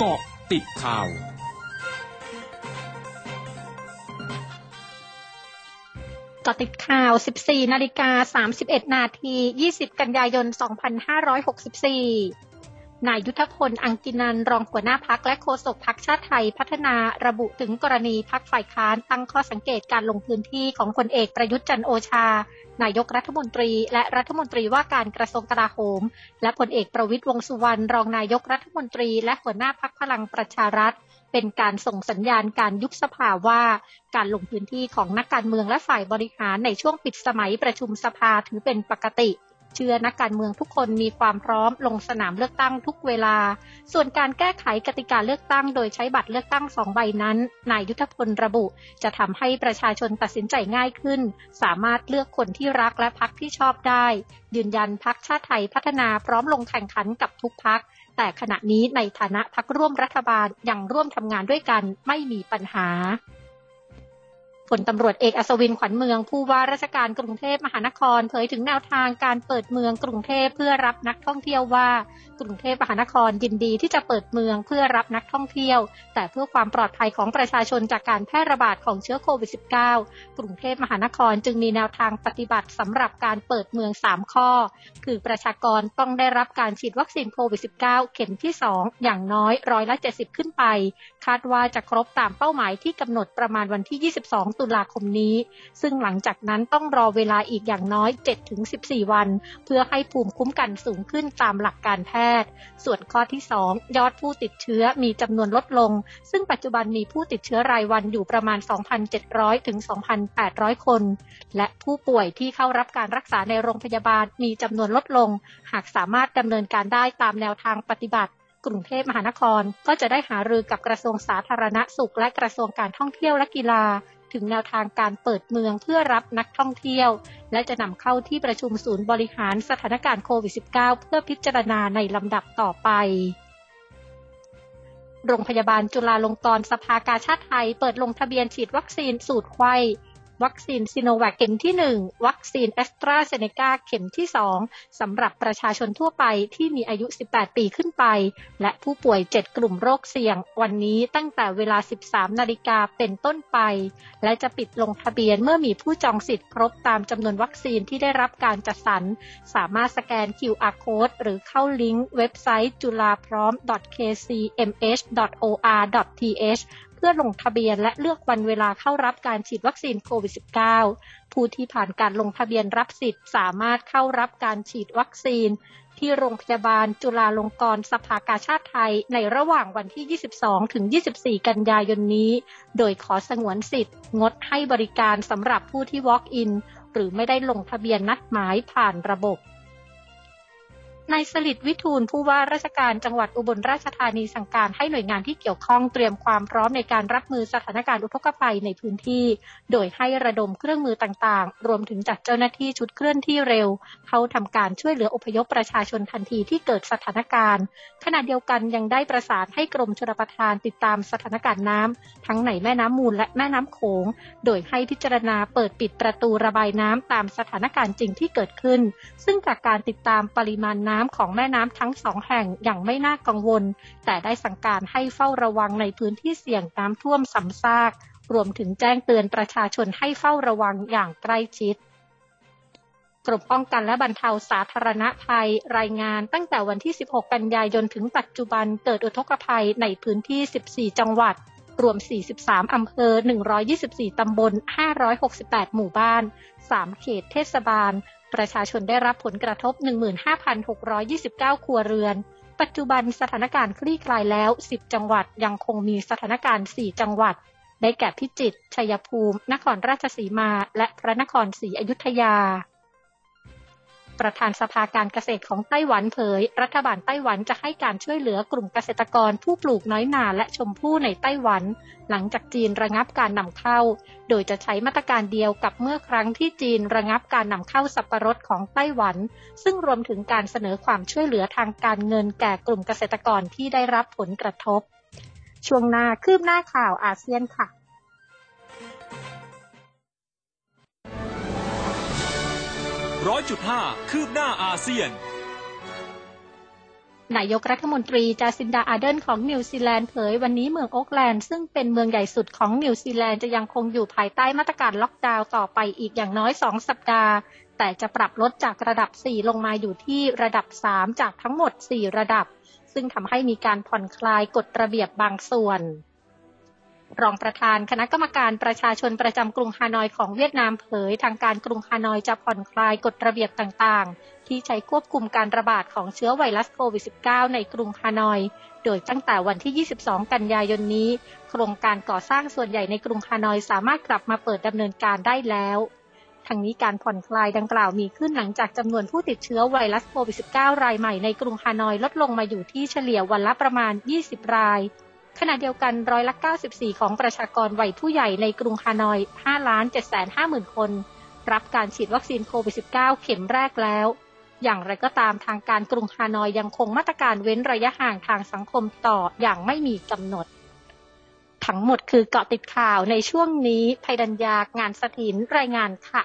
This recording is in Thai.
เกาะติดข่าวกาะติดข่าว 14 นาฬิกา 31 นาที 20 กันยายน 2564 นายยุทธพล อังกินัน รองหัวหน้าพักและโฆษกพักชาติไทยพัฒนาระบุถึงกรณีพักฝ่ายค้านตั้งข้อสังเกตการลงพื้นที่ของพลเอกประยุทธ์จันโอชา นายกรัฐมนตรีและรัฐมนตรีว่าการกระทรวงกลาโหม และพลเอกประวิตยวงสุวรรณรองนายกรัฐมนตรี และหัวหน้าพักพลังประชารัฐ เป็นการส่งสัญญาณการยุบสภาว่าการลงพื้นที่ของนักการเมืองและฝ่ายบริหารในช่วงปิดสมัยประชุมสภาถือเป็นปกติ เชื่อนักการเมืองทุกคนมีความพร้อมลงสนามเลือกตั้งทุกเวลา ส่วนการแก้ไขกติกาเลือกตั้ง โดยใช้บัตรเลือกตั้งสองใบนั้น นายยุทธพลระบุ จะทำให้ประชาชนตัดสินใจง่ายขึ้น สามารถเลือกคนที่รักและพักที่ชอบได้ ยืนยันพักชาติไทยพัฒนาพร้อมลงแข่งขันกับทุกพัก แต่ขณะนี้ในฐานะพักร่วมรัฐบาลยังร่วมทำงานด้วยกันไม่มีปัญหา ผลตำรวจเอกอัศวินขวัญเมืองผู้ว่าราชการกรุงเทพมหานครเผยถึงแนวทางการเปิดเมืองกรุงเทพเพื่อรับนักท่องเที่ยวว่ากรุงเทพมหานครยินดีที่จะเปิดเมืองเพื่อรับนักท่องเที่ยว แต่เพื่อความปลอดภัยของประชาชนจากการแพร่ระบาดของเชื้อโควิด -19 กรุงเทพมหานครจึงมีแนวทางปฏิบัติสำหรับการเปิดเมือง 3 ข้อ คือประชากรต้องได้รับการฉีดวัคซีนโควิด -19 เข็มที่ 2 อย่างน้อยร้อยละ 70 ขึ้นไป คาดว่าจะครบตามเป้าหมายที่กำหนดประมาณวันที่ 22ตุลาคมนี้ ซึ่งหลังจากนั้นต้องรอเวลาอีกอย่างน้อย 7-14 วัน เพื่อให้ภูมิคุ้มกันสูงขึ้นตามหลักการแพทย์ ส่วนข้อที่ 2 ยอดผู้ติดเชื้อมีจำนวนลดลง ซึ่งปัจจุบันมีผู้ติดเชื้อรายวันอยู่ประมาณ 2,700 ถึง 2,800 คน และผู้ป่วยที่เข้ารับการรักษาในโรงพยาบาลมีจำนวนลดลง หากสามารถดำเนินการได้ตามแนวทางปฏิบัติกรุงเทพมหานครก็จะได้หารือกับกระทรวงสาธารณสุขและกระทรวงการท่องเที่ยวและกีฬา ถึงแนวทางการเปิดเมืองเพื่อรับนักท่องเที่ยว และจะนำเข้าที่ประชุมศูนย์บริหารสถานการณ์โควิด -19 เพื่อพิจารณาในลำดับต่อไปโรงพยาบาลจุฬาลงกรณ์สภากาชาติไทย เปิดลงทะเบียนฉีดวัคซีนสูตรไขว้ วัคซีนซิโนแวคเข็มที่ 1 วัคซีนแอสตราเซเนกาเข็มที่ 2สำหรับประชาชนทั่วไปที่มีอายุ 18 ปีขึ้นไป และผู้ป่วย 7 กลุ่มโรคเสี่ยง วันนี้ตั้งแต่เวลา 13 นาฬิกาเป็นต้นไป และจะปิดลงทะเบียนเมื่อมีผู้จองสิทธิ์ครบตามจำนวนวัคซีนที่ได้รับการจัดสรร สามารถสแกน QR code หรือเข้าลิงก์เว็บไซต์จุฬาพร้อม .kcmh.or.th เพื่อลงทะเบียนและเลือกวันเวลาเข้ารับการฉีดวัคซีนโควิด -19 ผู้ที่ผ่านการลงทะเบียนรับสิทธิ์ สามารถเข้ารับการฉีดวัคซีน ที่โรงพยาบาลจุฬาลงกรณ์สภากาชาติไทย ในระหว่างวันที่ 22 ถึง 24 กันยายนนี้ โดยขอสงวนสิทธิ์ งดให้บริการสำหรับผู้ที่ Walk-in หรือไม่ได้ลงทะเบียนนัดหมายผ่านระบบ นายสลิดวิทูลผู้ว่าราชการจังหวัดอุบลราชธานีสั่งการให้หน่วยงานที่เกี่ยวข้องเตรียมความพร้อมในการรับมือสถานการณ์อุทกภัยในพื้นที่ โดยให้ระดมเครื่องมือต่างๆ รวมถึงจัดเจ้าหน้าที่ชุดเคลื่อนที่เร็ว เข้าทำการช่วยเหลืออพยพประชาชนทันทีที่เกิดสถานการณ์ ขณะเดียวกันยังได้ประสานให้กรมชลประทานติดตามสถานการณ์น้ำทั้งในแม่น้ำมูลและแม่น้ำโขง โดยให้พิจารณาเปิดปิดประตูระบายน้ำตามสถานการณ์จริงที่เกิดขึ้น ซึ่งจากการติดตามปริมาณน้ำของแม่น้ำทั้งสองแห่งอย่างไม่น่ากังวล แต่ได้สั่งการให้เฝ้าระวังในพื้นที่เสี่ยงน้ำท่วมซ้ำซาก รวมถึงแจ้งเตือนประชาชนให้เฝ้าระวังอย่างใกล้ชิดกรมป้องกันและบรรเทาสาธารณภัยรายงานตั้งแต่วันที่ 16 กันยายนถึงปัจจุบันเกิดอุทกภัยในพื้นที่ 14 จังหวัด รวม 43 อำเภอ 124 ตำบล 568 หมู่บ้าน 3 เขตเทศบาล ประชาชนได้รับผลกระทบ 15,629 ครัวเรือน ปัจจุบันสถานการณ์คลี่คลายแล้ว 10 จังหวัดยังคงมีสถานการณ์ 4 จังหวัด ได้แก่พิจิตร ชัยภูมิ นครราชสีมา และพระนครศรีอยุธยา ประธานสภาการเกษตรของไต้หวันเผย รัฐบาลไต้หวันจะให้การช่วยเหลือกลุ่มเกษตรกรผู้ปลูกน้อยนาและชมพู่ในไต้หวัน หลังจากจีนระงับการนำเข้า โดยจะใช้มาตรการเดียวกับเมื่อครั้งที่จีนระงับการนำเข้าสับปะรดของไต้หวัน ซึ่งรวมถึงการเสนอความช่วยเหลือทางการเงินแก่กลุ่มเกษตรกรที่ได้รับผลกระทบ ช่วงหน้าคืบหน้าข่าวอาเซียนค่ะ ร้อยจุดห้าคืบหน้าอาเซียน นายกรัฐมนตรีจาซินดาอาเดนของนิวซีแลนด์เผยวันนี้เมืองโอ๊กแลนด์ซึ่งเป็นเมืองใหญ่สุดของนิวซีแลนด์จะยังคงอยู่ภายใต้มาตรการล็อกดาวน์ต่อไปอีกอย่างน้อย 2 สัปดาห์ แต่จะปรับลดจากระดับ 4 ลงมาอยู่ที่ระดับ 3 จากทั้งหมด 4 ระดับ ซึ่งทำให้มีการผ่อนคลายกฎระเบียบบางส่วน รองประธานคณะกรรมการประชาชนประจำกรุงฮานอยของเวียดนามเผย ทางการกรุงฮานอยจะผ่อนคลายกฎระเบียบต่างๆ ที่ใช้ควบคุมการระบาดของเชื้อไวรัสโควิด -19 ในกรุงฮานอย โดยตั้งแต่วันที่ 22 กันยายนนี้ โครงการก่อสร้างส่วนใหญ่ในกรุงฮานอยสามารถกลับมาเปิดดำเนินการได้แล้วทั้งนี้การผ่อนคลายดังกล่าวมีขึ้นหลังจากจำนวนผู้ติดเชื้อไวรัสโควิด -19 รายใหม่ในกรุงฮานอยลดลงมาอยู่ที่เฉลี่ยวันละประมาณ 20 ราย ขณะเดียวกันร้อยละ 94 ของประชากรวัยผู้ใหญ่ในกรุงฮานอย 5 ล้าน 7 5 0 0 0 0 คน รับการฉีดวัคซีนโควิด -19 เข็มแรกแล้ว อย่างไรก็ตามทางการกรุงฮานอยยังคงมาตรการเว้นระยะห่างทางสังคมต่ออย่างไม่มีกำหนด ทั้งหมดคือเกาะติดข่าวในช่วงนี้ภัยดัญญางานสถินรายงานค่ะ